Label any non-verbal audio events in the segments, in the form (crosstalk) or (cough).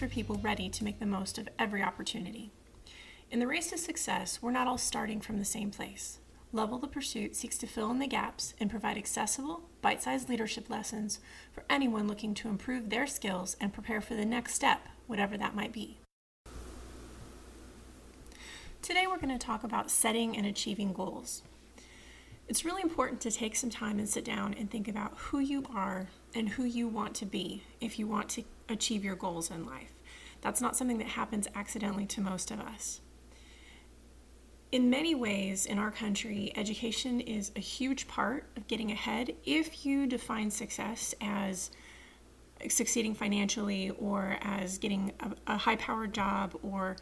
for people ready to make the most of every opportunity. In the race to success, we're not all starting from the same place. Level the Pursuit seeks to fill in the gaps and provide accessible, bite sized leadership lessons for anyone looking to improve their skills and prepare for the next step, whatever that might be. Today, we're going to talk about setting and achieving goals. It's really important to take some time and sit down and think about who you are and who you want to be if you want to achieve your goals in life. That's not something that happens accidentally to most of us. In many ways, in our country, education is a huge part of getting ahead if you define success as succeeding financially or as getting a, a high powered job or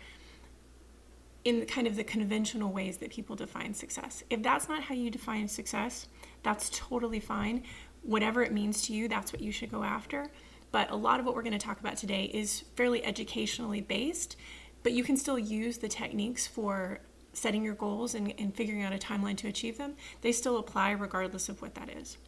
in kind of the conventional ways that people define success. If that's not how you define success, that's totally fine. Whatever it means to you, that's what you should go after. But a lot of what we're going to talk about today is fairly educationally based, but you can still use the techniques for setting your goals and, and figuring out a timeline to achieve them. They still apply regardless of what that is.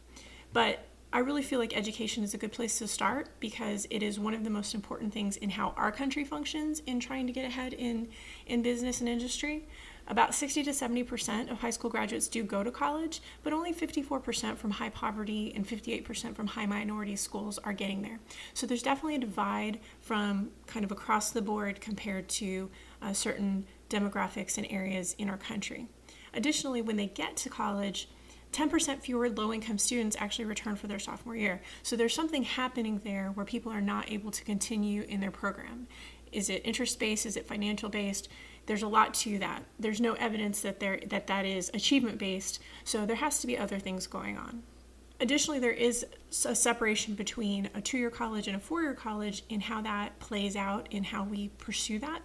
But I really feel like education is a good place to start because it is one of the most important things in how our country functions in trying to get ahead in, in business and industry. About 60 to 70% of high school graduates do go to college, but only 54% from high poverty and 58% from high minority schools are getting there. So there's definitely a divide from kind of across the board compared to uh, certain demographics and areas in our country. Additionally, when they get to college, 10% fewer low income students actually return for their sophomore year. So there's something happening there where people are not able to continue in their program. Is it interest based? Is it financial based? There's a lot to that. There's no evidence that there that that is achievement based. So there has to be other things going on. Additionally, there is a separation between a two year college and a four year college in how that plays out in how we pursue that.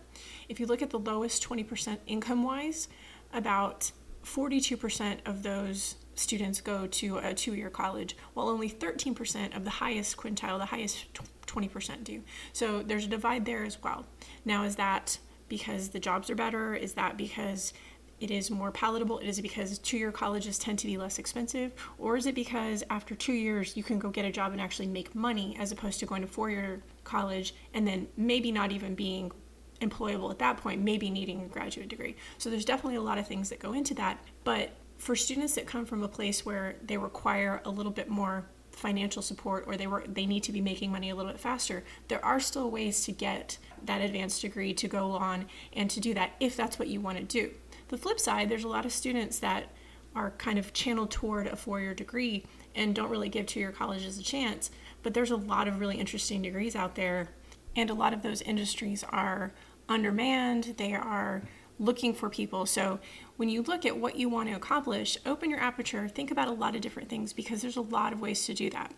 If you look at the lowest 20% income wise, about 42% of those students go to a two year college, while only 13% of the highest quintile, the highest 20% do. So there's a divide there as well. Now, is that because the jobs are better? Is that because it is more palatable? Is it because two year colleges tend to be less expensive? Or is it because after two years you can go get a job and actually make money as opposed to going to four year college and then maybe not even being employable at that point, maybe needing a graduate degree? So there's definitely a lot of things that go into that. But for students that come from a place where they require a little bit more financial support or they were they need to be making money a little bit faster there are still ways to get that advanced degree to go on and to do that if that's what you want to do. The flip side there's a lot of students that are kind of channeled toward a four-year degree and don't really give two-year colleges a chance but there's a lot of really interesting degrees out there and a lot of those industries are undermanned they are looking for people. So when you look at what you want to accomplish, open your aperture, think about a lot of different things because there's a lot of ways to do that.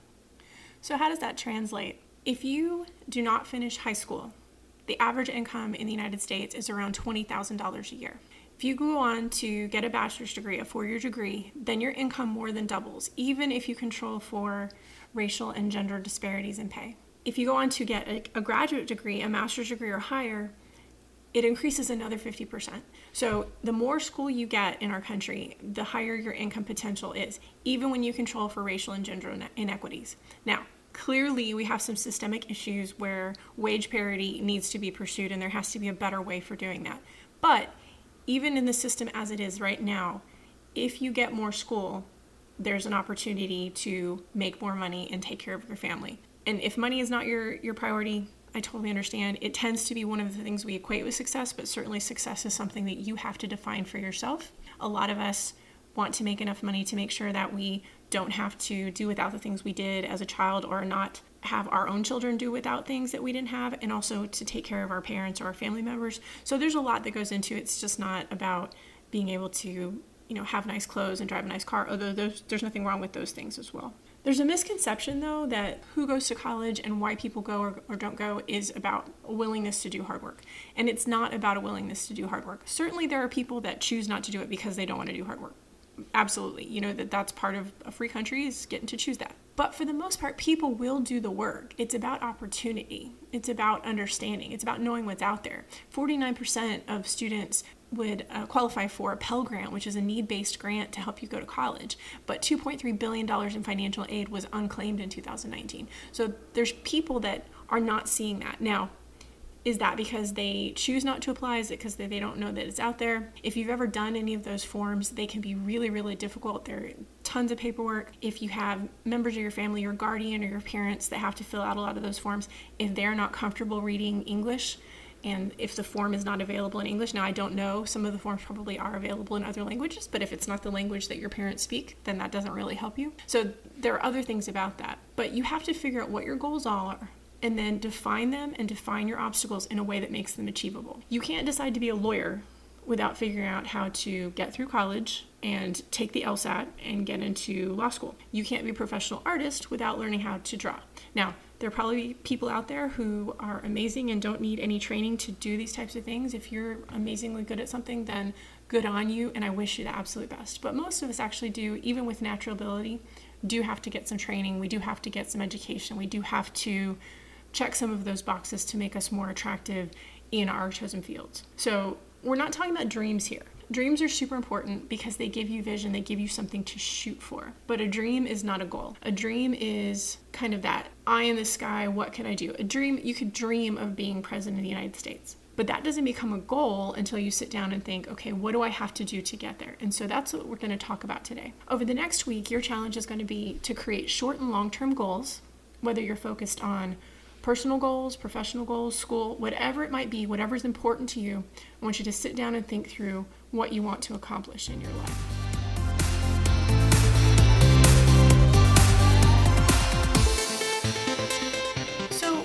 So, how does that translate? If you do not finish high school, the average income in the United States is around $20,000 a year. If you go on to get a bachelor's degree, a four year degree, then your income more than doubles, even if you control for racial and gender disparities in pay. If you go on to get a, a graduate degree, a master's degree or higher, it increases another 50%. So the more school you get in our country, the higher your income potential is, even when you control for racial and gender inequities. Now, clearly we have some systemic issues where wage parity needs to be pursued and there has to be a better way for doing that. But even in the system as it is right now, if you get more school, there's an opportunity to make more money and take care of your family. And if money is not your, your priority, I totally understand. It tends to be one of the things we equate with success, but certainly success is something that you have to define for yourself. A lot of us want to make enough money to make sure that we don't have to do without the things we did as a child or not have our own children do without things that we didn't have and also to take care of our parents or our family members. So there's a lot that goes into it. It's just not about being able to, you know, have nice clothes and drive a nice car, although there's, there's nothing wrong with those things as well. There's a misconception, though, that who goes to college and why people go or, or, don't go is about a willingness to do hard work. And it's not about a willingness to do hard work. Certainly, there are people that choose not to do it because they don't want to do hard work. Absolutely. You know, that that's part of a free country is getting to choose that. But for the most part, people will do the work. It's about opportunity, it's about understanding, it's about knowing what's out there. 49% of students would uh, qualify for a Pell Grant, which is a need based grant to help you go to college. But $2.3 billion in financial aid was unclaimed in 2019. So there's people that are not seeing that. Now, is that because they choose not to apply? Is it because they, they don't know that it's out there? If you've ever done any of those forms, they can be really, really difficult. There are tons of paperwork. If you have members of your family, your guardian, or your parents that have to fill out a lot of those forms, if they're not comfortable reading English, and if the form is not available in English, now I don't know, some of the forms probably are available in other languages, but if it's not the language that your parents speak, then that doesn't really help you. So there are other things about that. But you have to figure out what your goals are and then define them and define your obstacles in a way that makes them achievable. You can't decide to be a lawyer without figuring out how to get through college and take the LSAT and get into law school. You can't be a professional artist without learning how to draw. Now, there are probably people out there who are amazing and don't need any training to do these types of things. If you're amazingly good at something, then good on you, and I wish you the absolute best. But most of us actually do, even with natural ability, do have to get some training. We do have to get some education. We do have to check some of those boxes to make us more attractive in our chosen fields. So, we're not talking about dreams here. Dreams are super important because they give you vision, they give you something to shoot for. But a dream is not a goal. A dream is kind of that eye in the sky, what can I do? A dream, you could dream of being president of the United States. But that doesn't become a goal until you sit down and think, okay, what do I have to do to get there? And so that's what we're going to talk about today. Over the next week, your challenge is going to be to create short and long term goals, whether you're focused on personal goals, professional goals, school, whatever it might be, whatever is important to you, I want you to sit down and think through what you want to accomplish in your life. So,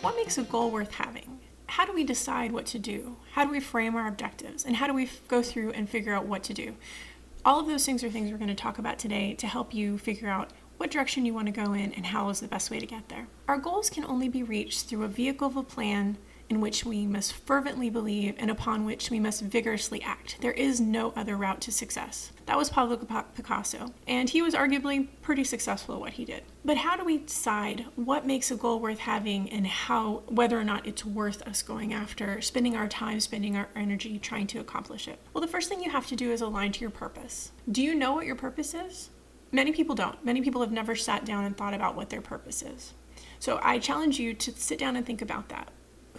what makes a goal worth having? How do we decide what to do? How do we frame our objectives? And how do we go through and figure out what to do? All of those things are things we're going to talk about today to help you figure out what direction you want to go in, and how is the best way to get there. Our goals can only be reached through a vehicle of a plan in which we must fervently believe and upon which we must vigorously act. There is no other route to success. That was Pablo Picasso, and he was arguably pretty successful at what he did. But how do we decide what makes a goal worth having and how whether or not it's worth us going after, spending our time, spending our energy trying to accomplish it? Well, the first thing you have to do is align to your purpose. Do you know what your purpose is? Many people don't. Many people have never sat down and thought about what their purpose is. So I challenge you to sit down and think about that.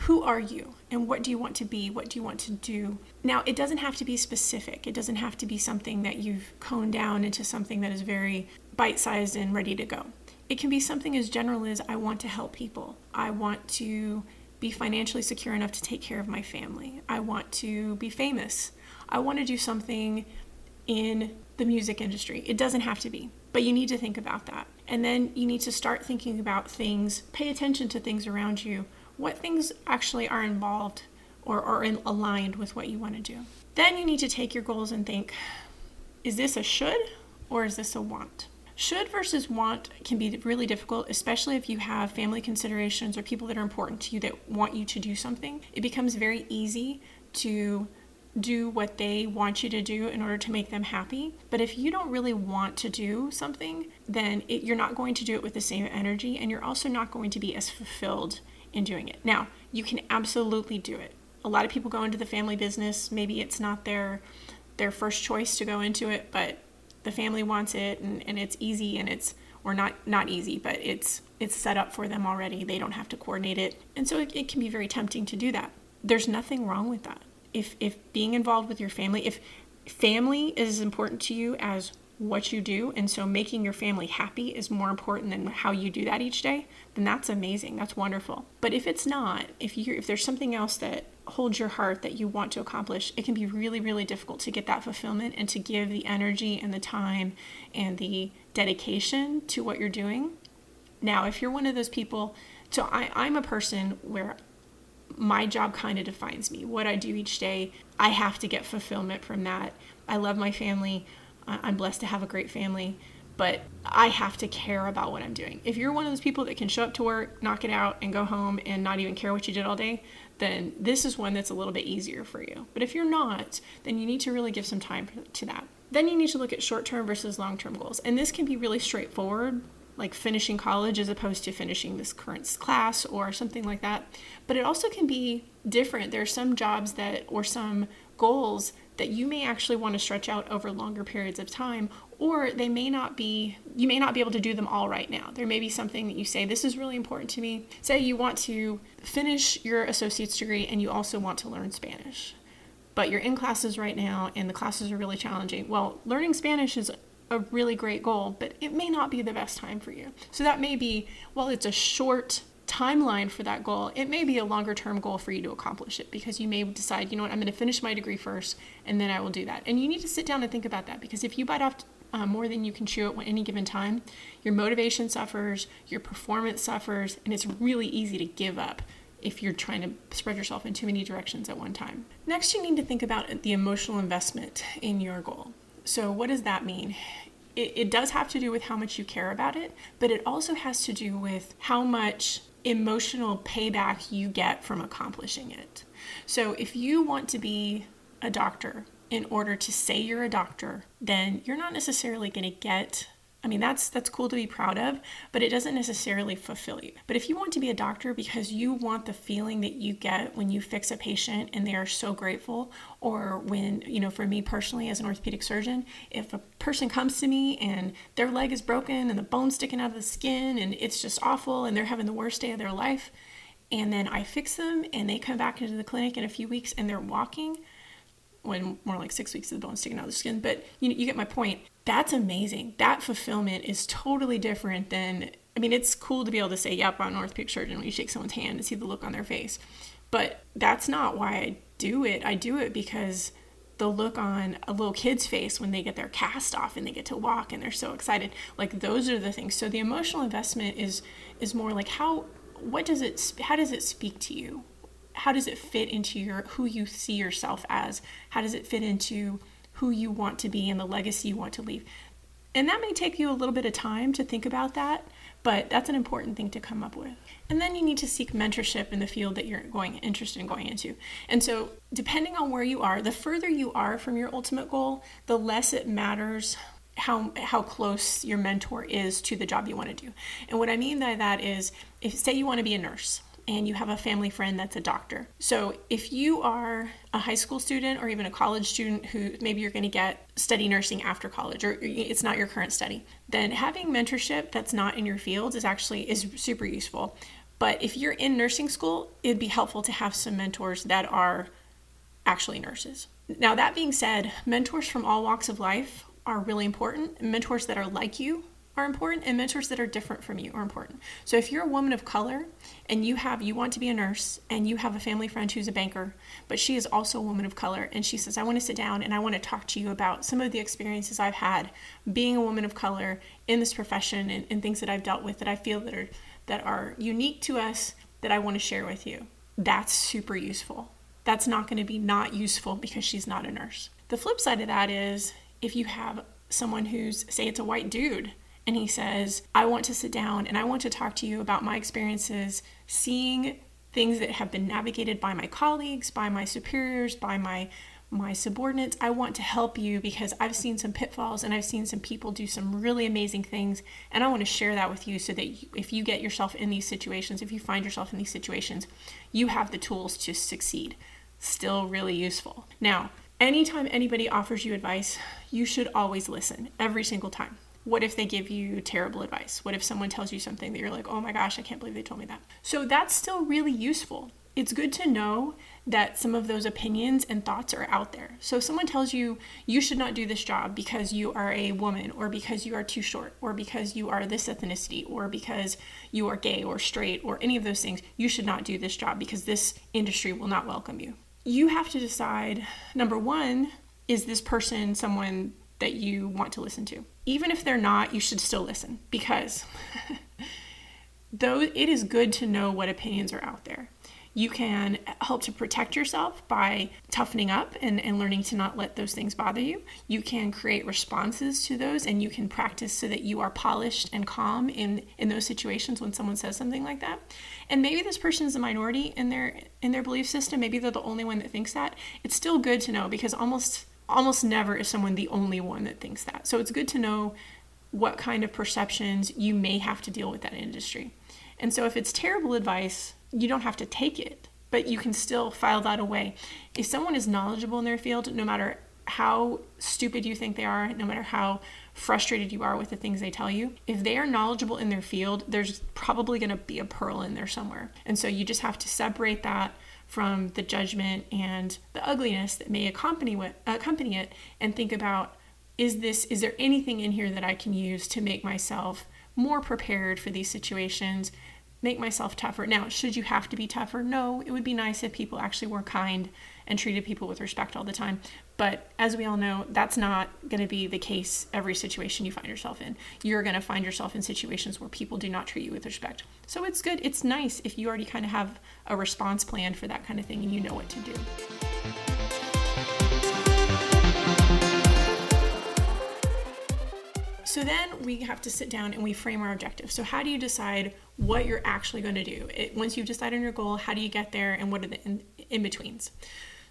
Who are you and what do you want to be? What do you want to do? Now, it doesn't have to be specific. It doesn't have to be something that you've coned down into something that is very bite sized and ready to go. It can be something as general as I want to help people. I want to be financially secure enough to take care of my family. I want to be famous. I want to do something in the music industry. It doesn't have to be, but you need to think about that. And then you need to start thinking about things, pay attention to things around you. What things actually are involved or are in, aligned with what you want to do? Then you need to take your goals and think is this a should or is this a want? Should versus want can be really difficult, especially if you have family considerations or people that are important to you that want you to do something. It becomes very easy to do what they want you to do in order to make them happy. But if you don't really want to do something, then it, you're not going to do it with the same energy, and you're also not going to be as fulfilled in doing it. Now, you can absolutely do it. A lot of people go into the family business. Maybe it's not their their first choice to go into it, but the family wants it, and, and it's easy, and it's or not not easy, but it's it's set up for them already. They don't have to coordinate it, and so it, it can be very tempting to do that. There's nothing wrong with that if if being involved with your family, if family is as important to you as what you do, and so making your family happy is more important than how you do that each day, then that's amazing. That's wonderful. But if it's not, if you if there's something else that holds your heart that you want to accomplish, it can be really, really difficult to get that fulfillment and to give the energy and the time and the dedication to what you're doing. Now, if you're one of those people, so I, I'm a person where my job kind of defines me. What I do each day, I have to get fulfillment from that. I love my family. I'm blessed to have a great family, but I have to care about what I'm doing. If you're one of those people that can show up to work, knock it out, and go home and not even care what you did all day, then this is one that's a little bit easier for you. But if you're not, then you need to really give some time to that. Then you need to look at short term versus long term goals. And this can be really straightforward like finishing college as opposed to finishing this current class or something like that. But it also can be different. There are some jobs that, or some goals that you may actually want to stretch out over longer periods of time or they may not be you may not be able to do them all right now there may be something that you say this is really important to me say you want to finish your associate's degree and you also want to learn spanish but you're in classes right now and the classes are really challenging well learning spanish is a really great goal but it may not be the best time for you so that may be well it's a short timeline for that goal, it may be a longer term goal for you to accomplish it because you may decide, you know what, I'm going to finish my degree first and then I will do that. And you need to sit down and think about that because if you bite off uh, more than you can chew at any given time, your motivation suffers, your performance suffers, and it's really easy to give up if you're trying to spread yourself in too many directions at one time. Next, you need to think about the emotional investment in your goal. So, what does that mean? It, it does have to do with how much you care about it, but it also has to do with how much emotional payback you get from accomplishing it. So if you want to be a doctor in order to say you're a doctor, then you're not necessarily going to get I mean, that's that's cool to be proud of, but it doesn't necessarily fulfill you. But if you want to be a doctor because you want the feeling that you get when you fix a patient and they are so grateful, or when, you know, for me personally as an orthopedic surgeon, if a person comes to me and their leg is broken and the bone's sticking out of the skin and it's just awful and they're having the worst day of their life, and then I fix them and they come back into the clinic in a few weeks and they're walking, when more like six weeks of the bone sticking out of the skin. But you, you get my point. That's amazing. That fulfillment is totally different than, I mean, it's cool to be able to say, yep, I'm an orthopedic surgeon when you shake someone's hand and see the look on their face. But that's not why I do it. I do it because the look on a little kid's face when they get their cast off and they get to walk and they're so excited like those are the things so the emotional investment is is more like how what does it how does it speak to you how does it fit into your who you see yourself as? How does it fit into who you want to be and the legacy you want to leave? And that may take you a little bit of time to think about that, but that's an important thing to come up with. And then you need to seek mentorship in the field that you're going interested in going into. And so, depending on where you are, the further you are from your ultimate goal, the less it matters how how close your mentor is to the job you want to do. And what I mean by that is if say you want to be a nurse and you have a family friend that's a doctor. So if you are a high school student or even a college student who maybe you're going to get study nursing after college or it's not your current study, then having mentorship that's not in your field is actually is super useful. But if you're in nursing school, it'd be helpful to have some mentors that are actually nurses. Now that being said, mentors from all walks of life are really important. Mentors that are like you are important and mentors that are different from you are important. So if you're a woman of color and you have you want to be a nurse and you have a family friend who's a banker, but she is also a woman of color and she says I want to sit down and I want to talk to you about some of the experiences I've had being a woman of color in this profession and, and things that I've dealt with that I feel that are that are unique to us that I want to share with you. That's super useful. That's not going to be not useful because she's not a nurse. The flip side of that is if you have someone who's say it's a white dude and he says, I want to sit down and I want to talk to you about my experiences seeing things that have been navigated by my colleagues, by my superiors, by my my subordinates. I want to help you because I've seen some pitfalls and I've seen some people do some really amazing things and I want to share that with you so that you, if you get yourself in these situations, if you find yourself in these situations, you have the tools to succeed. Still really useful. Now, anytime anybody offers you advice, you should always listen every single time what if they give you terrible advice? What if someone tells you something that you're like, oh my gosh, I can't believe they told me that? So that's still really useful. It's good to know that some of those opinions and thoughts are out there. So if someone tells you you should not do this job because you are a woman or because you are too short or because you are this ethnicity or because you are gay or straight or any of those things, you should not do this job because this industry will not welcome you. You have to decide number 1, is this person someone that you want to listen to. Even if they're not, you should still listen because (laughs) though it is good to know what opinions are out there. You can help to protect yourself by toughening up and, and learning to not let those things bother you. You can create responses to those and you can practice so that you are polished and calm in, in those situations when someone says something like that. And maybe this person is a minority in their in their belief system. Maybe they're the only one that thinks that. It's still good to know because almost almost never is someone the only one that thinks that. So it's good to know what kind of perceptions you may have to deal with that industry. And so if it's terrible advice, you don't have to take it. but you can still file that away. If someone is knowledgeable in their field, no matter how stupid you think they are, no matter how frustrated you are with the things they tell you, if they are knowledgeable in their field, there's probably going to be a pearl in there somewhere. And so you just have to separate that from the judgment and the ugliness that may accompany what accompany it and think about is this is there anything in here that I can use to make myself more prepared for these situations make myself tougher. Now, should you have to be tougher? No, it would be nice if people actually were kind and treated people with respect all the time. But as we all know, that's not going to be the case every situation you find yourself in. You're going to find yourself in situations where people do not treat you with respect. So it's good, it's nice if you already kind of have a response plan for that kind of thing and you know what to do. So then we have to sit down and we frame our objective. So how do you decide what you're actually going to do? It, once you've decided on your goal, how do you get there and what are the in, in betweens?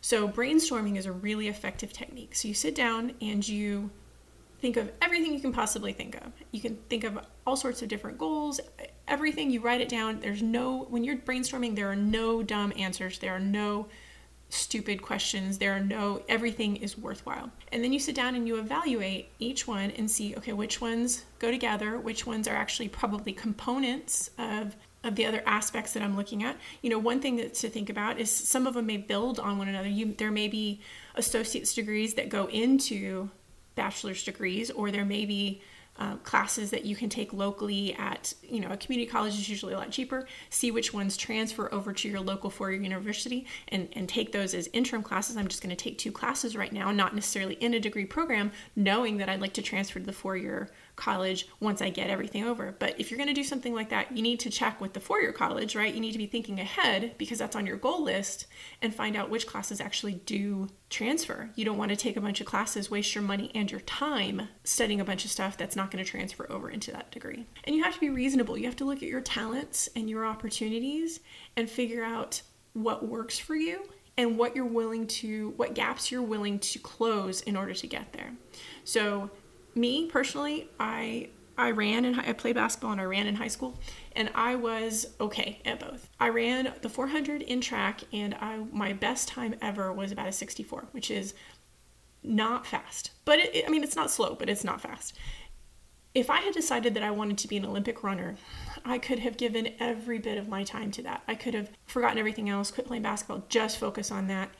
So brainstorming is a really effective technique. So you sit down and you think of everything you can possibly think of. You can think of all sorts of different goals, everything, you write it down. There's no, when you're brainstorming, there are no dumb answers. There are no stupid questions. There are no, everything is worthwhile. And then you sit down and you evaluate each one and see, okay, which ones go together, which ones are actually probably components of of the other aspects that I'm looking at. You know, one thing that to think about is some of them may build on one another. You there may be associate's degrees that go into bachelor's degrees, or there may be uh, classes that you can take locally at you know a community college is usually a lot cheaper see which ones transfer over to your local four-year university and, and take those as interim classes i'm just going to take two classes right now not necessarily in a degree program knowing that i'd like to transfer to the four-year college once I get everything over. But if you're going to do something like that, you need to check with the four year college, right? You need to be thinking ahead because that's on your goal list and find out which classes actually do transfer. You don't want to take a bunch of classes, waste your money and your time studying a bunch of stuff that's not going to transfer over into that degree. And you have to be reasonable. You have to look at your talents and your opportunities and figure out what works for you and what you're willing to what gaps you're willing to close in order to get there. So me personally, I I ran and I played basketball and I ran in high school, and I was okay at both. I ran the 400 in track, and I my best time ever was about a 64, which is not fast, but it, I mean it's not slow, but it's not fast. If I had decided that I wanted to be an Olympic runner, I could have given every bit of my time to that. I could have forgotten everything else, quit playing basketball, just focus on that,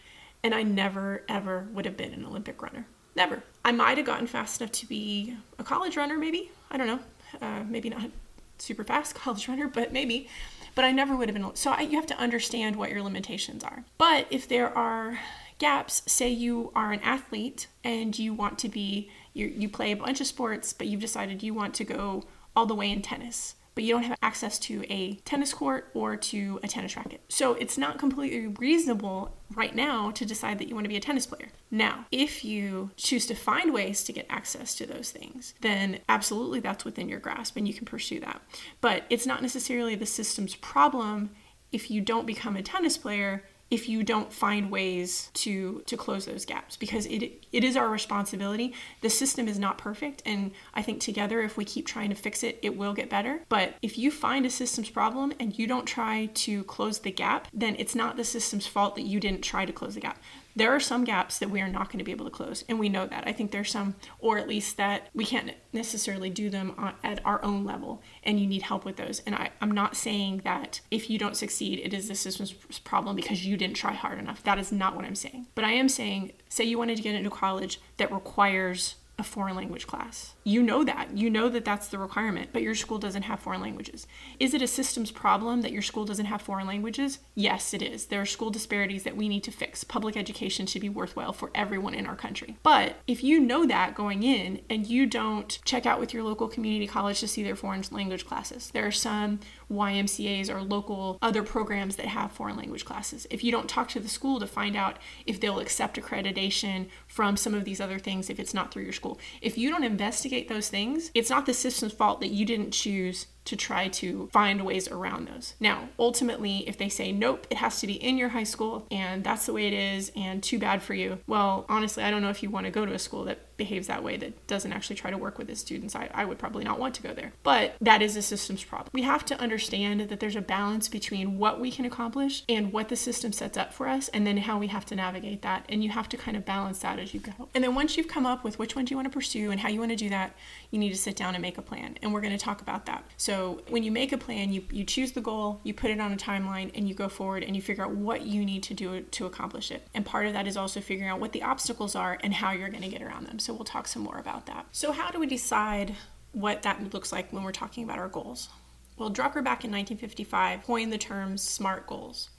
and I never ever would have been an Olympic runner. Never. I might have gotten fast enough to be a college runner, maybe. I don't know. Uh, maybe not super fast (laughs) college runner, but maybe. But I never would have been. So I, you have to understand what your limitations are. But if there are gaps, say you are an athlete and you want to be, you, you play a bunch of sports, but you've decided you want to go all the way in tennis but you don't have access to a tennis court or to a tennis racket. So it's not completely reasonable right now to decide that you want to be a tennis player. Now, if you choose to find ways to get access to those things, then absolutely that's within your grasp and you can pursue that. But it's not necessarily the system's problem if you don't become a tennis player if you don't find ways to to close those gaps because it it is our responsibility. The system is not perfect and i think together if we keep trying to fix it it will get better. But if you find a systems problem and you don't try to close the gap then it's not the system's fault that you didn't try to close the gap there are some gaps that we are not going to be able to close and we know that. I think there's some or at least that we can't necessarily do them at our own level and you need help with those. And I, i'm not saying that if you don't succeed it is the system's problem because you didn't try hard enough. That is not what i'm saying. But i am saying say you wanted to get into college that requires a foreign language class. You know that. You know that that's the requirement, but your school doesn't have foreign languages. Is it a systems problem that your school doesn't have foreign languages? Yes, it is. There are school disparities that we need to fix. Public education should be worthwhile for everyone in our country. But if you know that going in and you don't check out with your local community college to see their foreign language classes, there are some YMCAs or local other programs that have foreign language classes. If you don't talk to the school to find out if they'll accept accreditation from some of these other things, if it's not through your school, if you don't investigate those things, it's not the system's fault that you didn't choose to try to find ways around those. Now, ultimately, if they say, nope, it has to be in your high school and that's the way it is and too bad for you, well, honestly, I don't know if you want to go to a school that behaves that way that doesn't actually try to work with its students, I, I would probably not want to go there. But that is a systems problem. We have to understand that there's a balance between what we can accomplish and what the system sets up for us, and then how we have to navigate that. And you have to kind of balance that as you go. And then once you've come up with which one do you want to pursue and how you want to do that, you need to sit down and make a plan. And we're going to talk about that. So when you make a plan, you, you choose the goal, you put it on a timeline, and you go forward and you figure out what you need to do to accomplish it. And part of that is also figuring out what the obstacles are and how you're going to get around them. So we'll talk some more about that. So, how do we decide what that looks like when we're talking about our goals? Well, Drucker back in 1955 coined the term SMART goals,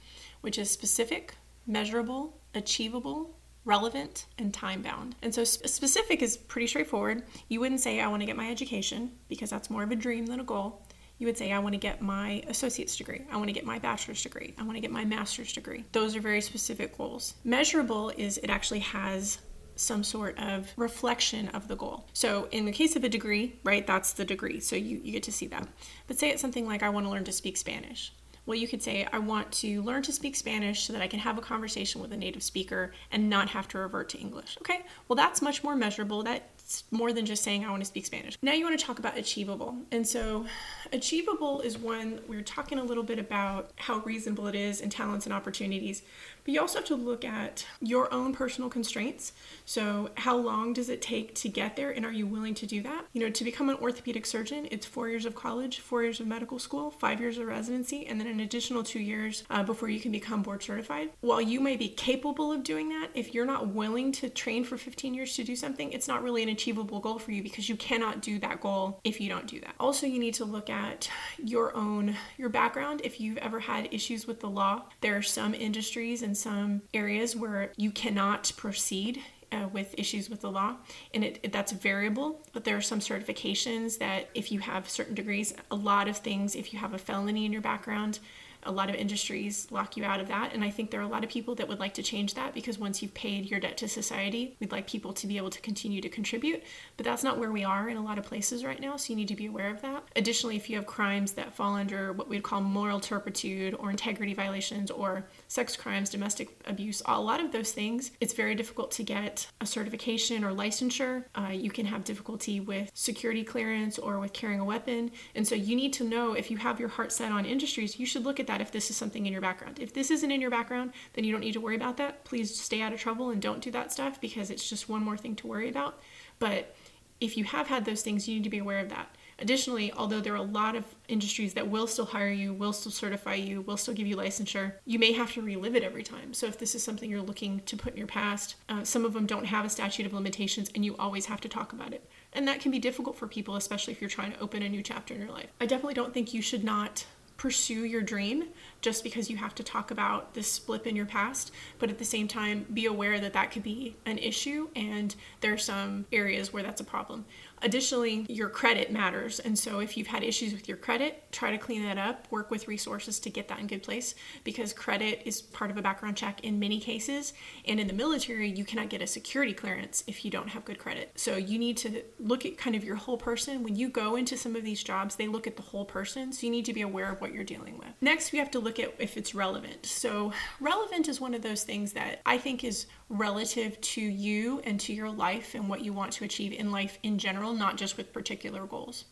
which is specific, measurable, achievable, relevant, and time bound. And so, specific is pretty straightforward. You wouldn't say, I want to get my education, because that's more of a dream than a goal. You would say, I want to get my associate's degree. I want to get my bachelor's degree. I want to get my master's degree. Those are very specific goals. Measurable is it actually has some sort of reflection of the goal. So in the case of a degree, right, that's the degree. So you, you get to see that. But say it's something like, I want to learn to speak Spanish. Well, you could say, I want to learn to speak Spanish so that I can have a conversation with a native speaker and not have to revert to English. Okay, well, that's much more measurable. That's more than just saying, I want to speak Spanish. Now you want to talk about achievable. And so, achievable is one we're talking a little bit about how reasonable it is and talents and opportunities. But you also have to look at your own personal constraints. So, how long does it take to get there, and are you willing to do that? You know, to become an orthopedic surgeon, it's four years of college, four years of medical school, five years of residency, and then an additional two years uh, before you can become board certified. While you may be capable of doing that, if you're not willing to train for 15 years to do something, it's not really an achievable goal for you because you cannot do that goal if you don't do that. Also, you need to look at your own your background. If you've ever had issues with the law, there are some industries and some areas where you cannot proceed uh, with issues with the law, and it, it, that's variable. But there are some certifications that, if you have certain degrees, a lot of things, if you have a felony in your background, a lot of industries lock you out of that. And I think there are a lot of people that would like to change that because once you've paid your debt to society, we'd like people to be able to continue to contribute. But that's not where we are in a lot of places right now. So you need to be aware of that. Additionally, if you have crimes that fall under what we'd call moral turpitude or integrity violations or sex crimes, domestic abuse, a lot of those things, it's very difficult to get a certification or licensure. Uh, you can have difficulty with security clearance or with carrying a weapon. And so you need to know if you have your heart set on industries, you should look at that if this is something in your background. If this isn't in your background, then you don't need to worry about that. Please stay out of trouble and don't do that stuff because it's just one more thing to worry about. But if you have had those things, you need to be aware of that. Additionally, although there are a lot of industries that will still hire you, will still certify you, will still give you licensure, you may have to relive it every time. So if this is something you're looking to put in your past, uh, some of them don't have a statute of limitations and you always have to talk about it. And that can be difficult for people, especially if you're trying to open a new chapter in your life. I definitely don't think you should not pursue your dream just because you have to talk about this blip in your past, but at the same time, be aware that that could be an issue and there are some areas where that's a problem. Additionally, your credit matters. And so if you've had issues with your credit, try to clean that up, work with resources to get that in good place because credit is part of a background check in many cases. And in the military, you cannot get a security clearance if you don't have good credit. So you need to look at kind of your whole person. When you go into some of these jobs, they look at the whole person. So you need to be aware of what you're dealing with. Next, we have to look at if it's relevant. So relevant is one of those things that I think is relative to you and to your life and what you want to achieve in life in general, not just with particular goals.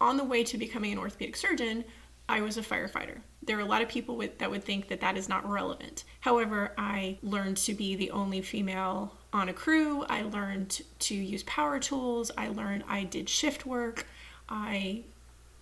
On the way to becoming an orthopedic surgeon, I was a firefighter. There are a lot of people with, that would think that that is not relevant. However, I learned to be the only female on a crew. I learned to use power tools. I learned I did shift work. I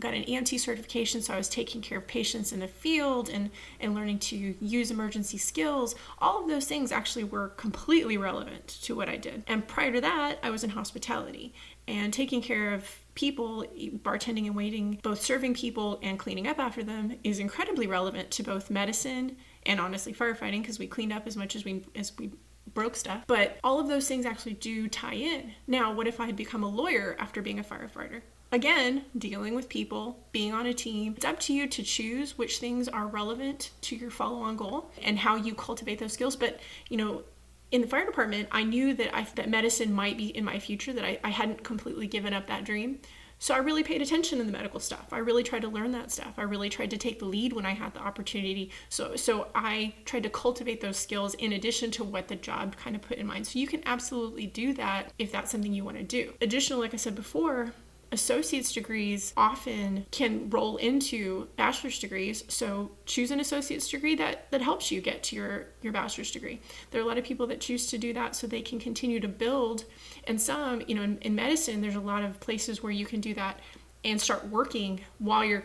got an EMT certification, so I was taking care of patients in the field and, and learning to use emergency skills. All of those things actually were completely relevant to what I did. And prior to that, I was in hospitality and taking care of people, bartending and waiting, both serving people and cleaning up after them is incredibly relevant to both medicine and honestly firefighting because we cleaned up as much as we as we broke stuff. But all of those things actually do tie in. Now, what if I had become a lawyer after being a firefighter? Again, dealing with people, being on a team, it's up to you to choose which things are relevant to your follow on goal and how you cultivate those skills. But, you know, in the fire department, I knew that I, that medicine might be in my future, that I, I hadn't completely given up that dream. So I really paid attention to the medical stuff. I really tried to learn that stuff. I really tried to take the lead when I had the opportunity. So so I tried to cultivate those skills in addition to what the job kind of put in mind. So you can absolutely do that if that's something you want to do. Additionally, like I said before, associate's degrees often can roll into bachelor's degrees. So choose an associate's degree that that helps you get to your your bachelor's degree. There are a lot of people that choose to do that so they can continue to build. And some you know in, in medicine there's a lot of places where you can do that and start working while you're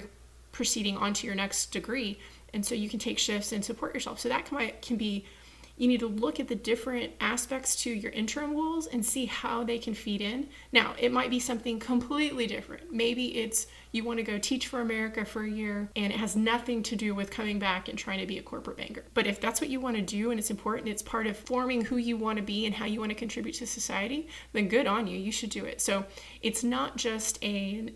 proceeding onto your next degree. And so you can take shifts and support yourself. So that can, can be you need to look at the different aspects to your interim goals and see how they can feed in. Now, it might be something completely different. Maybe it's you want to go teach for America for a year and it has nothing to do with coming back and trying to be a corporate banker. But if that's what you want to do and it's important, it's part of forming who you want to be and how you want to contribute to society, then good on you. You should do it. So it's not just a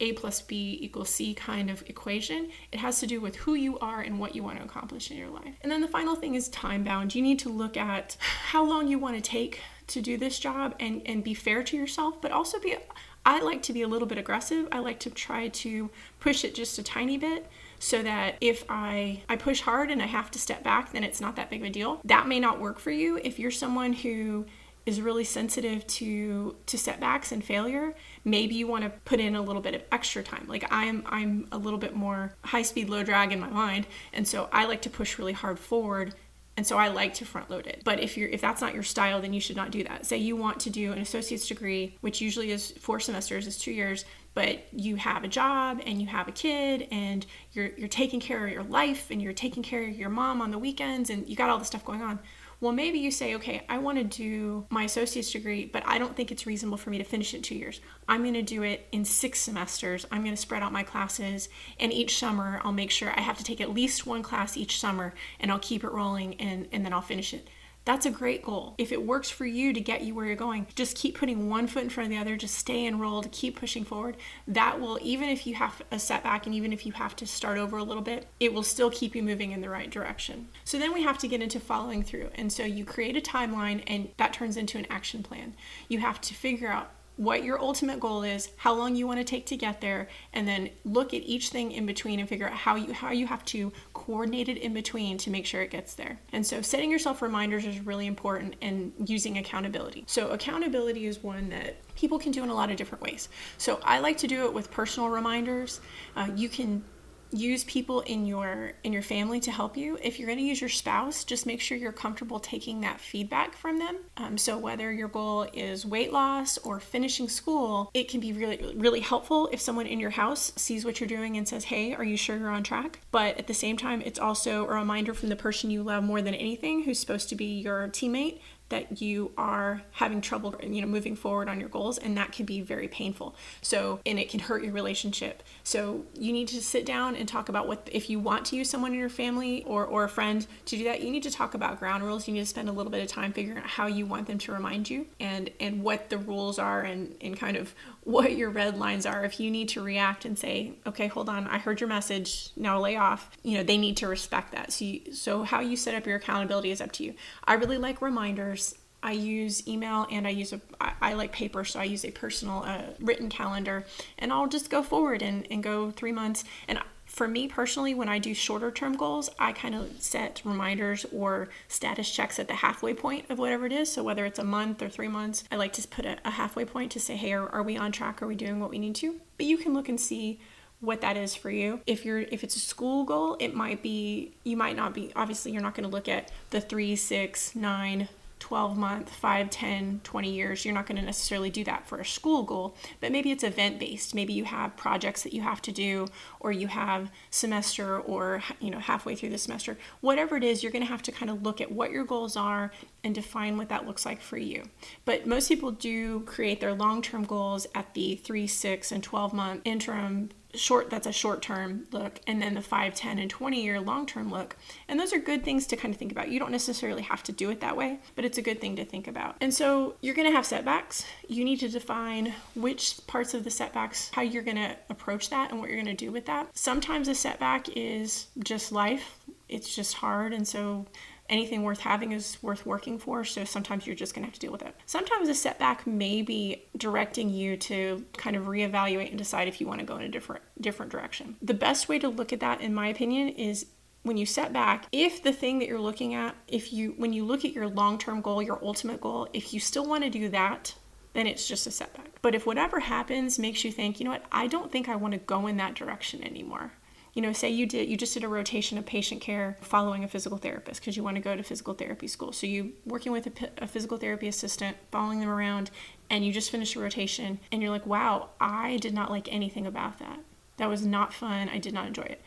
a plus B equals C kind of equation. It has to do with who you are and what you want to accomplish in your life. And then the final thing is time bound. You need to look at how long you want to take to do this job and, and be fair to yourself, but also be, I like to be a little bit aggressive. I like to try to push it just a tiny bit so that if I I push hard and I have to step back, then it's not that big of a deal. That may not work for you if you're someone who is really sensitive to to setbacks and failure maybe you want to put in a little bit of extra time. Like i'm i'm a little bit more high speed low drag in my mind and so i like to push really hard forward and so i like to front load it. But if you're if that's not your style then you should not do that. Say you want to do an associate's degree which usually is four semesters is two years but you have a job and you have a kid and you're you're taking care of your life and you're taking care of your mom on the weekends and you got all this stuff going on well, maybe you say, okay, I want to do my associate's degree, but I don't think it's reasonable for me to finish it in two years. I'm going to do it in six semesters. I'm going to spread out my classes, and each summer I'll make sure I have to take at least one class each summer, and I'll keep it rolling, and, and then I'll finish it. That's a great goal. If it works for you to get you where you're going, just keep putting one foot in front of the other, just stay enrolled, keep pushing forward. That will, even if you have a setback and even if you have to start over a little bit, it will still keep you moving in the right direction. So then we have to get into following through. And so you create a timeline and that turns into an action plan. You have to figure out what your ultimate goal is, how long you want to take to get there, and then look at each thing in between and figure out how you how you have to coordinate it in between to make sure it gets there. And so setting yourself reminders is really important and using accountability. So accountability is one that people can do in a lot of different ways. So I like to do it with personal reminders. Uh, you can use people in your in your family to help you. If you're going to use your spouse just make sure you're comfortable taking that feedback from them. Um, so whether your goal is weight loss or finishing school it can be really really helpful if someone in your house sees what you're doing and says hey are you sure you're on track? But at the same time it's also a reminder from the person you love more than anything who's supposed to be your teammate that you are having trouble you know moving forward on your goals and that can be very painful. So and it can hurt your relationship. So you need to sit down and talk about what if you want to use someone in your family or, or a friend to do that you need to talk about ground rules. You need to spend a little bit of time figuring out how you want them to remind you and and what the rules are and and kind of what your red lines are. If you need to react and say okay hold on i heard your message now lay off you know they need to respect that. So you, so how you set up your accountability is up to you. I really like reminders. I use email and I use a I, like paper, so I use a personal uh, written calendar, and I'll just go forward and, and go three months. And for me personally, when I do shorter term goals, I kind of set reminders or status checks at the halfway point of whatever it is. So whether it's a month or three months, I like to put a, a halfway point to say, hey, are, are we on track? Are we doing what we need to? But you can look and see what that is for you. If you're if it's a school goal, it might be you might not be obviously you're not going to look at the three, six, nine, 12 month, 5, 10, 20 years. You're not going to necessarily do that for a school goal, but maybe it's event based. Maybe you have projects that you have to do or you have semester or you know halfway through the semester. Whatever it is, you're going to have to kind of look at what your goals are and define what that looks like for you. But most people do create their long-term goals at the 3, 6 and 12 month interim short that's a short term look and then the 5 10 and 20 year long term look. And those are good things to kind of think about. You don't necessarily have to do it that way but it's a good thing to think about. And so you're going to have setbacks. You need to define which parts of the setbacks how you're going to approach that and what you're going to do with that. Sometimes a setback is just life. It's just hard and so anything worth having is worth working for. So sometimes you're just going to have to deal with it. Sometimes a setback may be directing you to kind of reevaluate and decide if you want to go in a different different direction. The best way to look at that in my opinion is when you set back if the thing that you're looking at if you when you look at your long-term goal your ultimate goal if you still want to do that then it's just a setback but if whatever happens makes you think you know what i don't think i want to go in that direction anymore you know say you did you just did a rotation of patient care following a physical therapist because you want to go to physical therapy school so you working with a, a physical therapy assistant following them around and you just finished a rotation and you're like wow i did not like anything about that that was not fun i did not enjoy it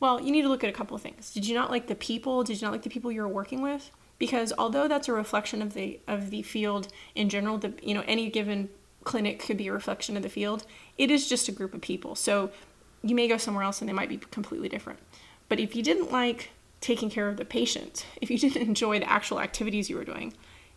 well, you need to look at a couple of things. Did you not like the people? Did you not like the people you were working with? Because although that's a reflection of the of the field in general, the you know any given clinic could be a reflection of the field. It is just a group of people. So you may go somewhere else and they might be completely different. But if you didn't like taking care of the patient, (laughs) if you didn't enjoy the actual activities you were doing,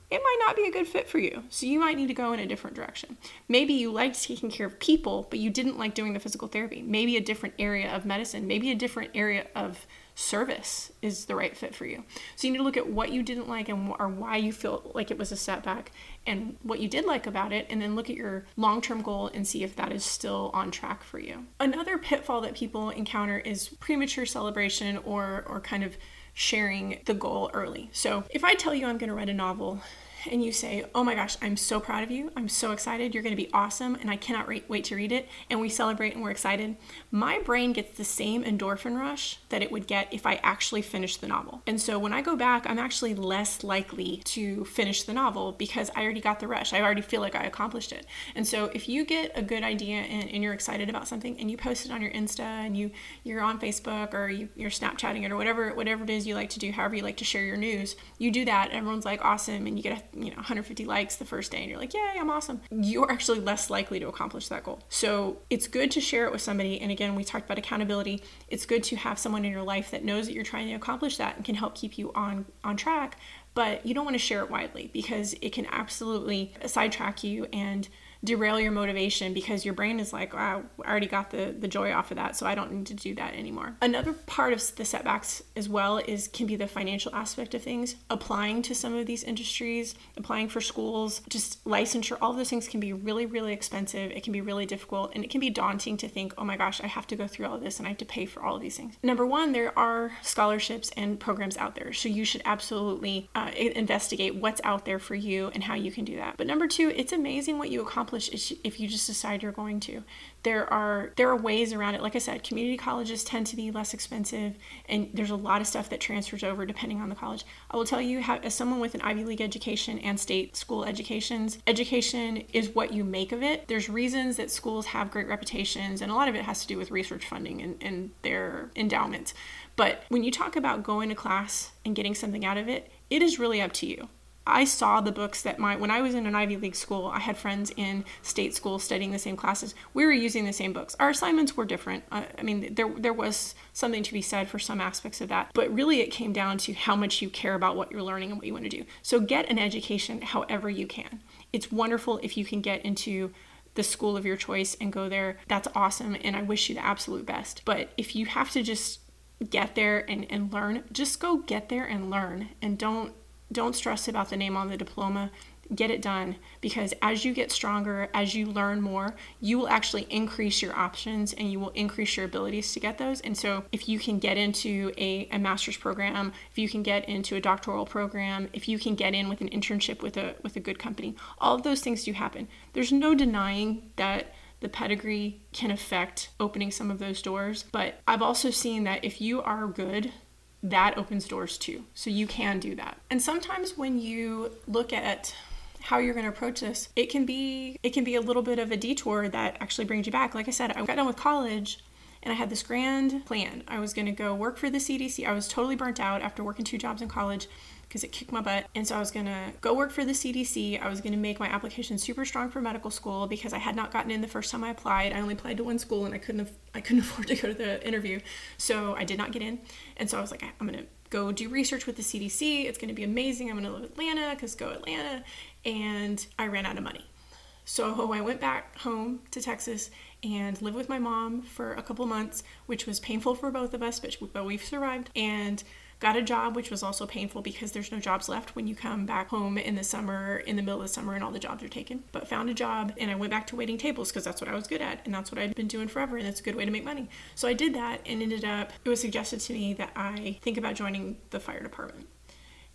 it might not be a good fit for you. So you might need to go in a different direction. Maybe you liked taking care of people, but you didn't like doing the physical therapy. Maybe a different area of medicine, maybe a different area of service is the right fit for you. So you need to look at what you didn't like and or why you feel like it was a setback and what you did like about it and then look at your long-term goal and see if that is still on track for you. Another pitfall that people encounter is premature celebration or or kind of sharing the goal early. So if I tell you I'm going to write a novel and you say, Oh my gosh, I'm so proud of you. I'm so excited. You're going to be awesome. And I cannot wait to read it. And we celebrate and we're excited. My brain gets the same endorphin rush that it would get if I actually finished the novel. And so when I go back, I'm actually less likely to finish the novel because I already got the rush. I already feel like I accomplished it. And so if you get a good idea and, and you're excited about something and you post it on your Insta and you, you're on Facebook or you, you're Snapchatting it or whatever, whatever it is you like to do, however you like to share your news, you do that. And Everyone's like, awesome. And you get a you know 150 likes the first day and you're like yay i'm awesome. You're actually less likely to accomplish that goal. So it's good to share it with somebody and again we talked about accountability. It's good to have someone in your life that knows that you're trying to accomplish that and can help keep you on on track but you don't want to share it widely because it can absolutely sidetrack you and derail your motivation because your brain is like, I already got the, the joy off of that, so I don't need to do that anymore. Another part of the setbacks as well is can be the financial aspect of things. Applying to some of these industries, applying for schools, just licensure, all those things can be really, really expensive. It can be really difficult and it can be daunting to think, oh my gosh, I have to go through all this and I have to pay for all of these things. Number one, there are scholarships and programs out there, so you should absolutely uh, investigate what's out there for you and how you can do that. But number two, it's amazing what you accomplish accomplish if you just decide you're going to. There are there are ways around it. Like I said, community colleges tend to be less expensive, and there's a lot of stuff that transfers over depending on the college. I will tell you, how, as someone with an Ivy League education and state school educations, education is what you make of it. There's reasons that schools have great reputations, and a lot of it has to do with research funding and, and their endowments. But when you talk about going to class and getting something out of it, it is really up to you. I saw the books that my when I was in an Ivy League school, I had friends in state school studying the same classes. We were using the same books. Our assignments were different. Uh, I mean, there there was something to be said for some aspects of that, but really it came down to how much you care about what you're learning and what you want to do. So get an education however you can. It's wonderful if you can get into the school of your choice and go there. That's awesome and I wish you the absolute best. But if you have to just get there and, and learn, just go get there and learn and don't don't stress about the name on the diploma. Get it done because as you get stronger, as you learn more, you will actually increase your options and you will increase your abilities to get those. And so, if you can get into a, a master's program, if you can get into a doctoral program, if you can get in with an internship with a with a good company, all of those things do happen. There's no denying that the pedigree can affect opening some of those doors. But I've also seen that if you are good that opens doors too. So you can do that. And sometimes when you look at how you're going to approach this, it can be it can be a little bit of a detour that actually brings you back. Like I said, I got done with college and I had this grand plan. I was going to go work for the CDC. I was totally burnt out after working two jobs in college because it kicked my butt. And so I was gonna go work for the CDC. I was gonna make my application super strong for medical school because I had not gotten in the first time I applied. I only applied to one school and I couldn't have, I couldn't (laughs) afford to go to the interview, so I did not get in. And so I was like, I'm gonna go do research with the CDC. It's gonna be amazing. I'm gonna live in Atlanta because go Atlanta. And I ran out of money. So I went back home to Texas and lived with my mom for a couple months, which was painful for both of us, but, but we've survived. And got a job, which was also painful because there's no jobs left when you come back home in the summer, in the middle of the summer, and all the jobs are taken. But found a job and I went back to waiting tables because that's what I was good at and that's what I'd been doing forever and it's a good way to make money. So I did that and ended up, it was suggested to me that I think about joining the fire department.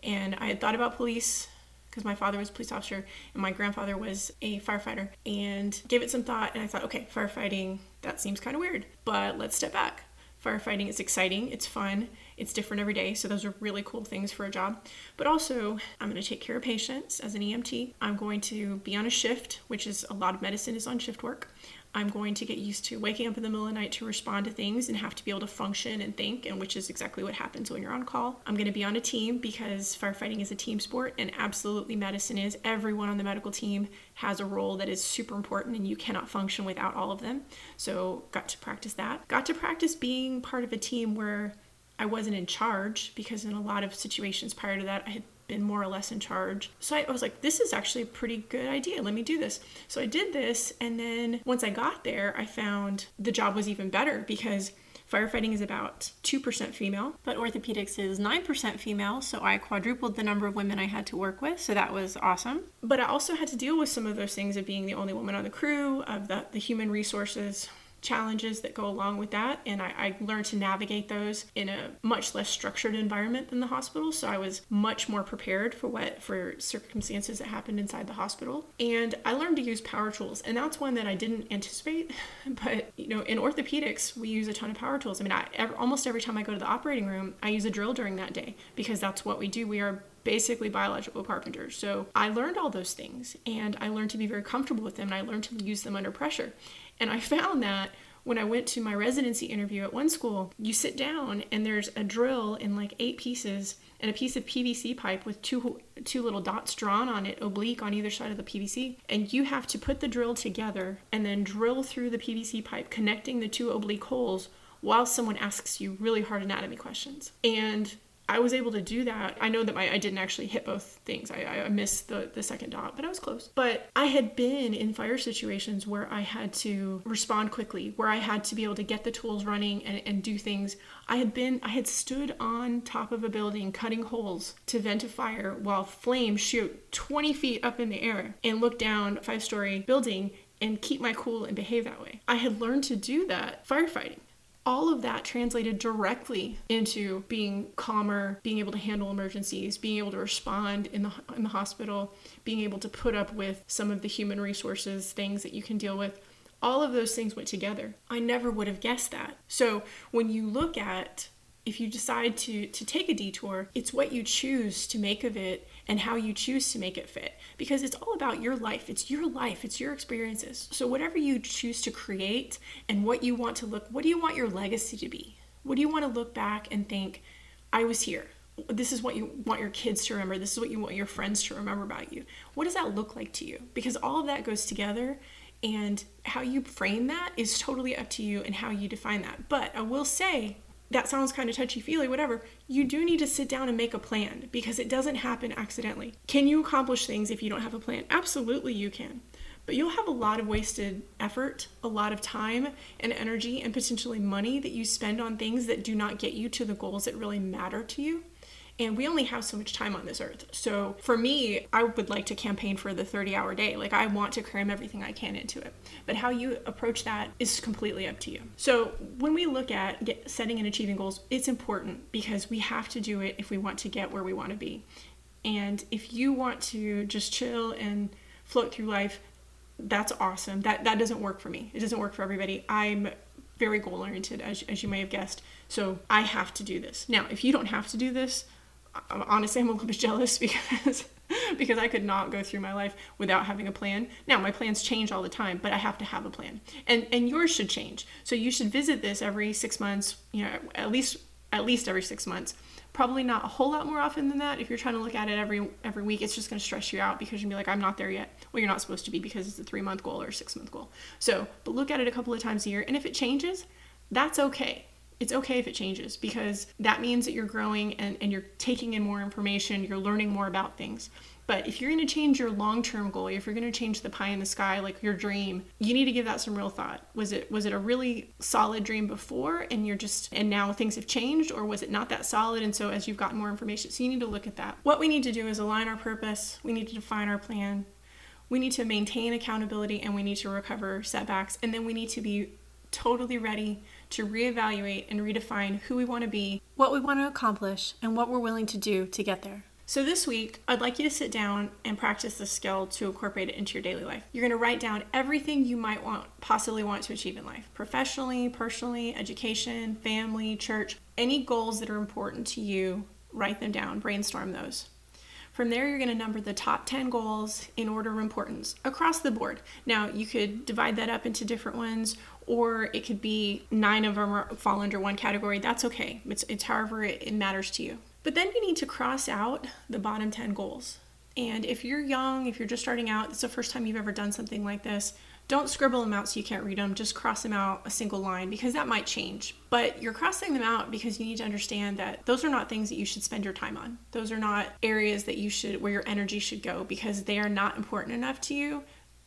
And I had thought about police because my father was a police officer and my grandfather was a firefighter and gave it some thought and I thought, okay, firefighting, that seems kind of weird, but let's step back. Firefighting is exciting, it's fun, it's different every day, so those are really cool things for a job. But also, I'm going to take care of patients as an EMT. I'm going to be on a shift, which is a lot of medicine is on shift work. I'm going to get used to waking up in the middle of the night to respond to things and have to be able to function and think, and which is exactly what happens when you're on call. I'm going to be on a team because firefighting is a team sport, and absolutely medicine is. Everyone on the medical team has a role that is super important, and you cannot function without all of them. So, got to practice that. Got to practice being part of a team where I wasn't in charge because in a lot of situations prior to that, I had been more or less in charge. So I, was like, this is actually a pretty good idea. Let me do this. So I did this. And then once I got there, I found the job was even better because firefighting is about 2% female, but orthopedics is 9% female. So I quadrupled the number of women I had to work with. So that was awesome. But I also had to deal with some of those things of being the only woman on the crew, of the, the human resources challenges that go along with that. And I, I, learned to navigate those in a much less structured environment than the hospital. So I was much more prepared for what for circumstances that happened inside the hospital. And I learned to use power tools. And that's one that I didn't anticipate. (laughs) But you know, in orthopedics, we use a ton of power tools. I mean, I, almost every time I go to the operating room, I use a drill during that day because that's what we do. We are basically biological carpenters. So I learned all those things and I learned to be very comfortable with them and I learned to use them under pressure. And I found that when I went to my residency interview at one school, you sit down and there's a drill in like eight pieces and a piece of PVC pipe with two two little dots drawn on it oblique on either side of the PVC and you have to put the drill together and then drill through the PVC pipe connecting the two oblique holes while someone asks you really hard anatomy questions. And I was able to do that. I know that my I didn't actually hit both things. I, I missed the, the second dot, but I was close. But I had been in fire situations where I had to respond quickly, where I had to be able to get the tools running and, and do things. I had been I had stood on top of a building cutting holes to vent a fire while flames shoot 20 feet up in the air and look down a five story building and keep my cool and behave that way. I had learned to do that firefighting all of that translated directly into being calmer, being able to handle emergencies, being able to respond in the in the hospital, being able to put up with some of the human resources things that you can deal with. All of those things went together. I never would have guessed that. So, when you look at if you decide to to take a detour, it's what you choose to make of it and how you choose to make it fit because it's all about your life. It's your life, it's your experiences. So, whatever you choose to create and what you want to look, what do you want your legacy to be? What do you want to look back and think, I was here? This is what you want your kids to remember. This is what you want your friends to remember about you. What does that look like to you? Because all of that goes together and how you frame that is totally up to you and how you define that. But I will say that sounds kind of touchy feely, whatever, you do need to sit down and make a plan because it doesn't happen accidentally. Can you accomplish things if you don't have a plan? Absolutely, you can. But you'll have a lot of wasted effort, a lot of time and energy, and potentially money that you spend on things that do not get you to the goals that really matter to you. And we only have so much time on this earth. So for me, I would like to campaign for the 30 hour day. Like I want to cram everything I can into it. But how you approach that is completely up to you. So when we look at get, setting and achieving goals, it's important because we have to do it if we want to get where we want to be. And if you want to just chill and float through life, that's awesome. That that doesn't work for me. It doesn't work for everybody. I'm very goal oriented, as, as you may have guessed. So I have to do this. Now, if you don't have to do this, honestly, I'm a little bit (laughs) jealous because because I could not go through my life without having a plan. Now, my plans change all the time, but I have to have a plan. And and yours should change. So you should visit this every 6 months, you know, at least at least every 6 months. Probably not a whole lot more often than that. If you're trying to look at it every every week, it's just going to stress you out because you'll be like, I'm not there yet. Well, you're not supposed to be because it's a three month goal or a six month goal. So, but look at it a couple of times a year, and if it changes, that's okay it's okay if it changes because that means that you're growing and, and you're taking in more information, you're learning more about things. But if you're going to change your long-term goal, if you're going to change the pie in the sky, like your dream, you need to give that some real thought. Was it was it a really solid dream before, and you're just and now things have changed, or was it not that solid? And so as you've gotten more information, so you need to look at that. What we need to do is align our purpose. We need to define our plan. We need to maintain accountability, and we need to recover setbacks, and then we need to be totally ready to reevaluate and redefine who we want to be, what we want to accomplish, and what we're willing to do to get there. So, this week, I'd like you to sit down and practice this skill to incorporate it into your daily life. You're going to write down everything you might want, possibly want to achieve in life professionally, personally, education, family, church, any goals that are important to you, write them down, brainstorm those. From there, you're going to number the top 10 goals in order of importance across the board. Now, you could divide that up into different ones, or it could be nine of them fall under one category. That's okay. It's, it's however it, it matters to you. But then you need to cross out the bottom 10 goals. And if you're young, if you're just starting out, it's the first time you've ever done something like this, don't scribble them out so you can't read them. Just cross them out a single line because that might change. But you're crossing them out because you need to understand that those are not things that you should spend your time on. Those are not areas that you should, where your energy should go because they are not important enough to you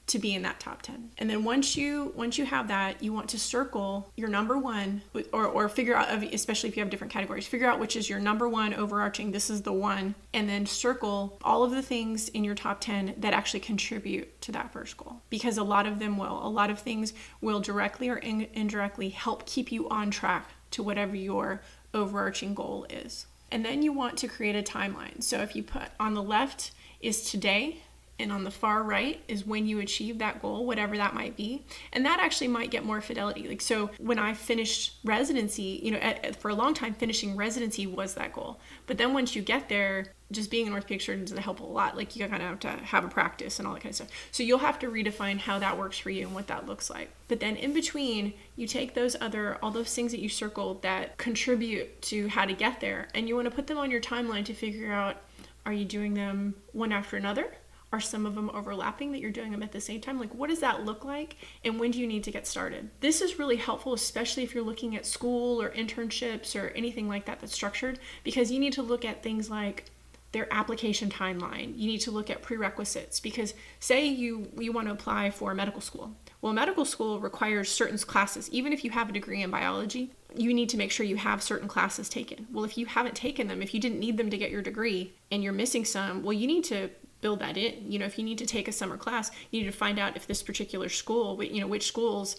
to be in that top 10 and then once you once you have that you want to circle your number one or, or figure out especially if you have different categories figure out which is your number one overarching this is the one and then circle all of the things in your top 10 that actually contribute to that first goal. Because a lot of them will a lot of things will directly or in, indirectly help keep you on track to whatever your overarching goal is. And then you want to create a timeline. So if you put on the left is today and on the far right is when you achieve that goal whatever that might be. And that actually might get more fidelity. Like so when i finished residency you know at, for a long time finishing residency was that goal. But then once you get there just being an orthopedic surgeon doesn't help a lot. Like you kind of have to have a practice and all that kind of stuff. So you'll have to redefine how that works for you and what that looks like. But then in between you take those other all those things that you circled that contribute to how to get there and you want to put them on your timeline to figure out are you doing them one after another are some of them overlapping that you're doing them at the same time? Like, what does that look like? And when do you need to get started? This is really helpful, especially if you're looking at school or internships or anything like that that's structured, because you need to look at things like their application timeline. You need to look at prerequisites because say you you want to apply for medical school. Well, medical school requires certain classes. Even if you have a degree in biology, you need to make sure you have certain classes taken. Well, if you haven't taken them, if you didn't need them to get your degree and you're missing some, well, you need to build that in. You know, if you need to take a summer class, you need to find out if this particular school, you know, which schools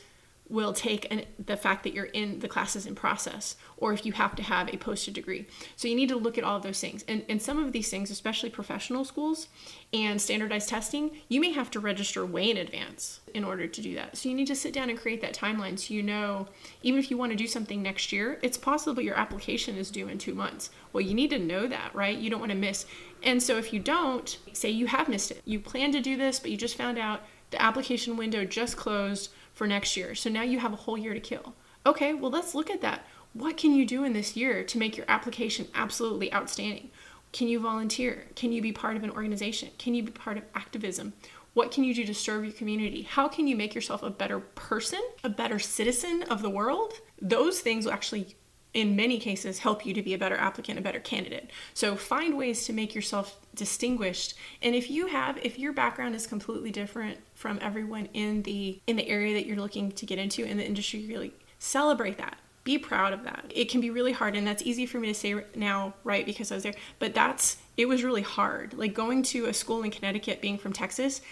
will take an, the fact that you're in the classes in process or if you have to have a posted degree. So you need to look at all of those things. And, and some of these things, especially professional schools and standardized testing, you may have to register way in advance in order to do that. So you need to sit down and create that timeline so you know, even if you want to do something next year, it's possible your application is due in two months. Well, you need to know that, right? You don't want to miss. And so if you don't, say you have missed it, you plan to do this, but you just found out the application window just closed for next year. So now you have a whole year to kill. Okay, well, let's look at that. What can you do in this year to make your application absolutely outstanding? Can you volunteer? Can you be part of an organization? Can you be part of activism? What can you do to serve your community? How can you make yourself a better person, a better citizen of the world? Those things will actually in many cases help you to be a better applicant a better candidate. So find ways to make yourself distinguished. And if you have if your background is completely different from everyone in the in the area that you're looking to get into in the industry really celebrate that. Be proud of that. It can be really hard and that's easy for me to say now right because i was there. But that's it was really hard. Like going to a school in connecticut being from texas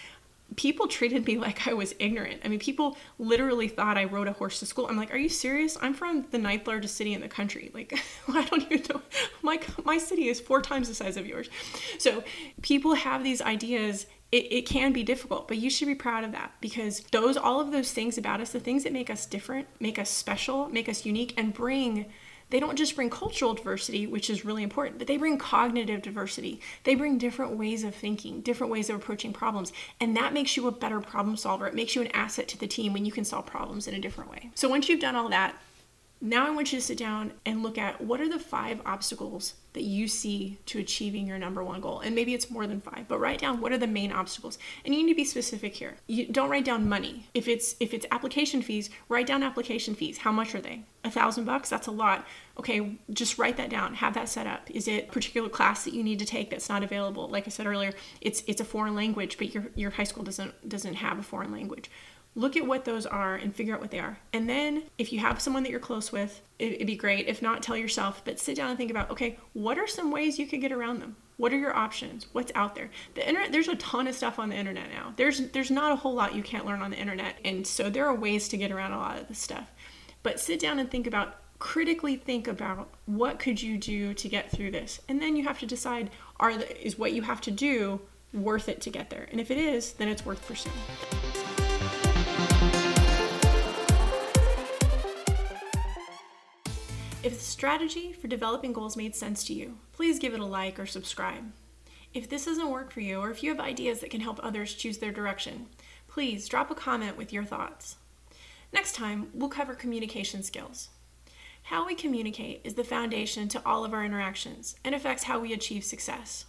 people treated me (laughs) like I was ignorant. I mean, people literally thought I rode a horse to school. I'm like, are you serious? I'm from the ninth largest city in the country. Like, (laughs) I don't even know. My, my city is four times the size of yours. So people have these ideas. It, it can be difficult, but you should be proud of that because those, all of those things about us, the things that make us different, make us special, make us unique, and bring they don't just bring cultural diversity, which is really important, but they bring cognitive diversity. They bring different ways of thinking, different ways of approaching problems. And that makes you a better problem solver. It makes you an asset to the team when you can solve problems in a different way. So once you've done all that, Now I want you to sit down and look at what are the five obstacles that you see to achieving your number one goal. And maybe it's more than five, but write down what are the main obstacles. And you need to be specific here. You don't write down money. If it's if it's application fees, write down application fees. How much are they? A thousand bucks? That's a lot. Okay, just write that down. Have that set up. Is it a particular class that you need to take that's not available? Like I said earlier, it's it's a foreign language, but your your high school doesn't doesn't have a foreign language look at what those are and figure out what they are. And then if you have someone that you're close with, it, would be great. If not, tell yourself, but sit down and think about, okay, what are some ways you could get around them? What are your options? What's out there? The internet, there's a ton of stuff on the internet now. There's there's not a whole lot you can't learn on the internet. And so there are ways to get around a lot of this stuff. But sit down and think about critically think about what could you do to get through this. And then you have to decide are the, is what you have to do worth it to get there? And if it is, then it's worth pursuing. If the strategy for developing goals made sense to you, please give it a like or subscribe. If this doesn't work for you, or if you have ideas that can help others choose their direction, please drop a comment with your thoughts. Next time, we'll cover communication skills. How we communicate is the foundation to all of our interactions and affects how we achieve success.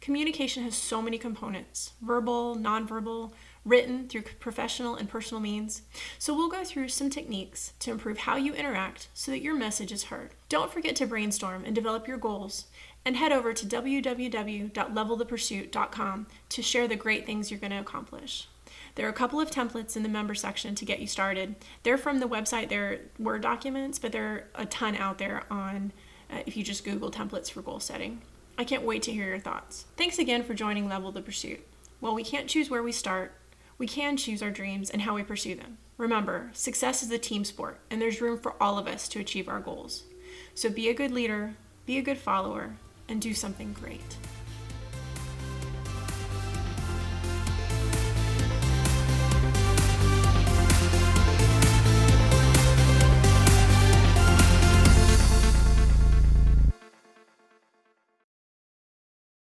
Communication has so many components verbal, nonverbal, written through professional and personal means. So we'll go through some techniques to improve how you interact so that your message is heard. Don't forget to brainstorm and develop your goals and head over to www.levelthepursuit.com to share the great things you're going to accomplish. There are a couple of templates in the member section to get you started. They're from the website, they're Word documents, but there are a ton out there on uh, if you just Google templates for goal setting. I can't wait to hear your thoughts. Thanks again for joining Level the Pursuit. While we can't choose where we start, we can choose our dreams and how we pursue them. Remember, success is a team sport, and there's room for all of us to achieve our goals. So be a good leader, be a good follower, and do something great.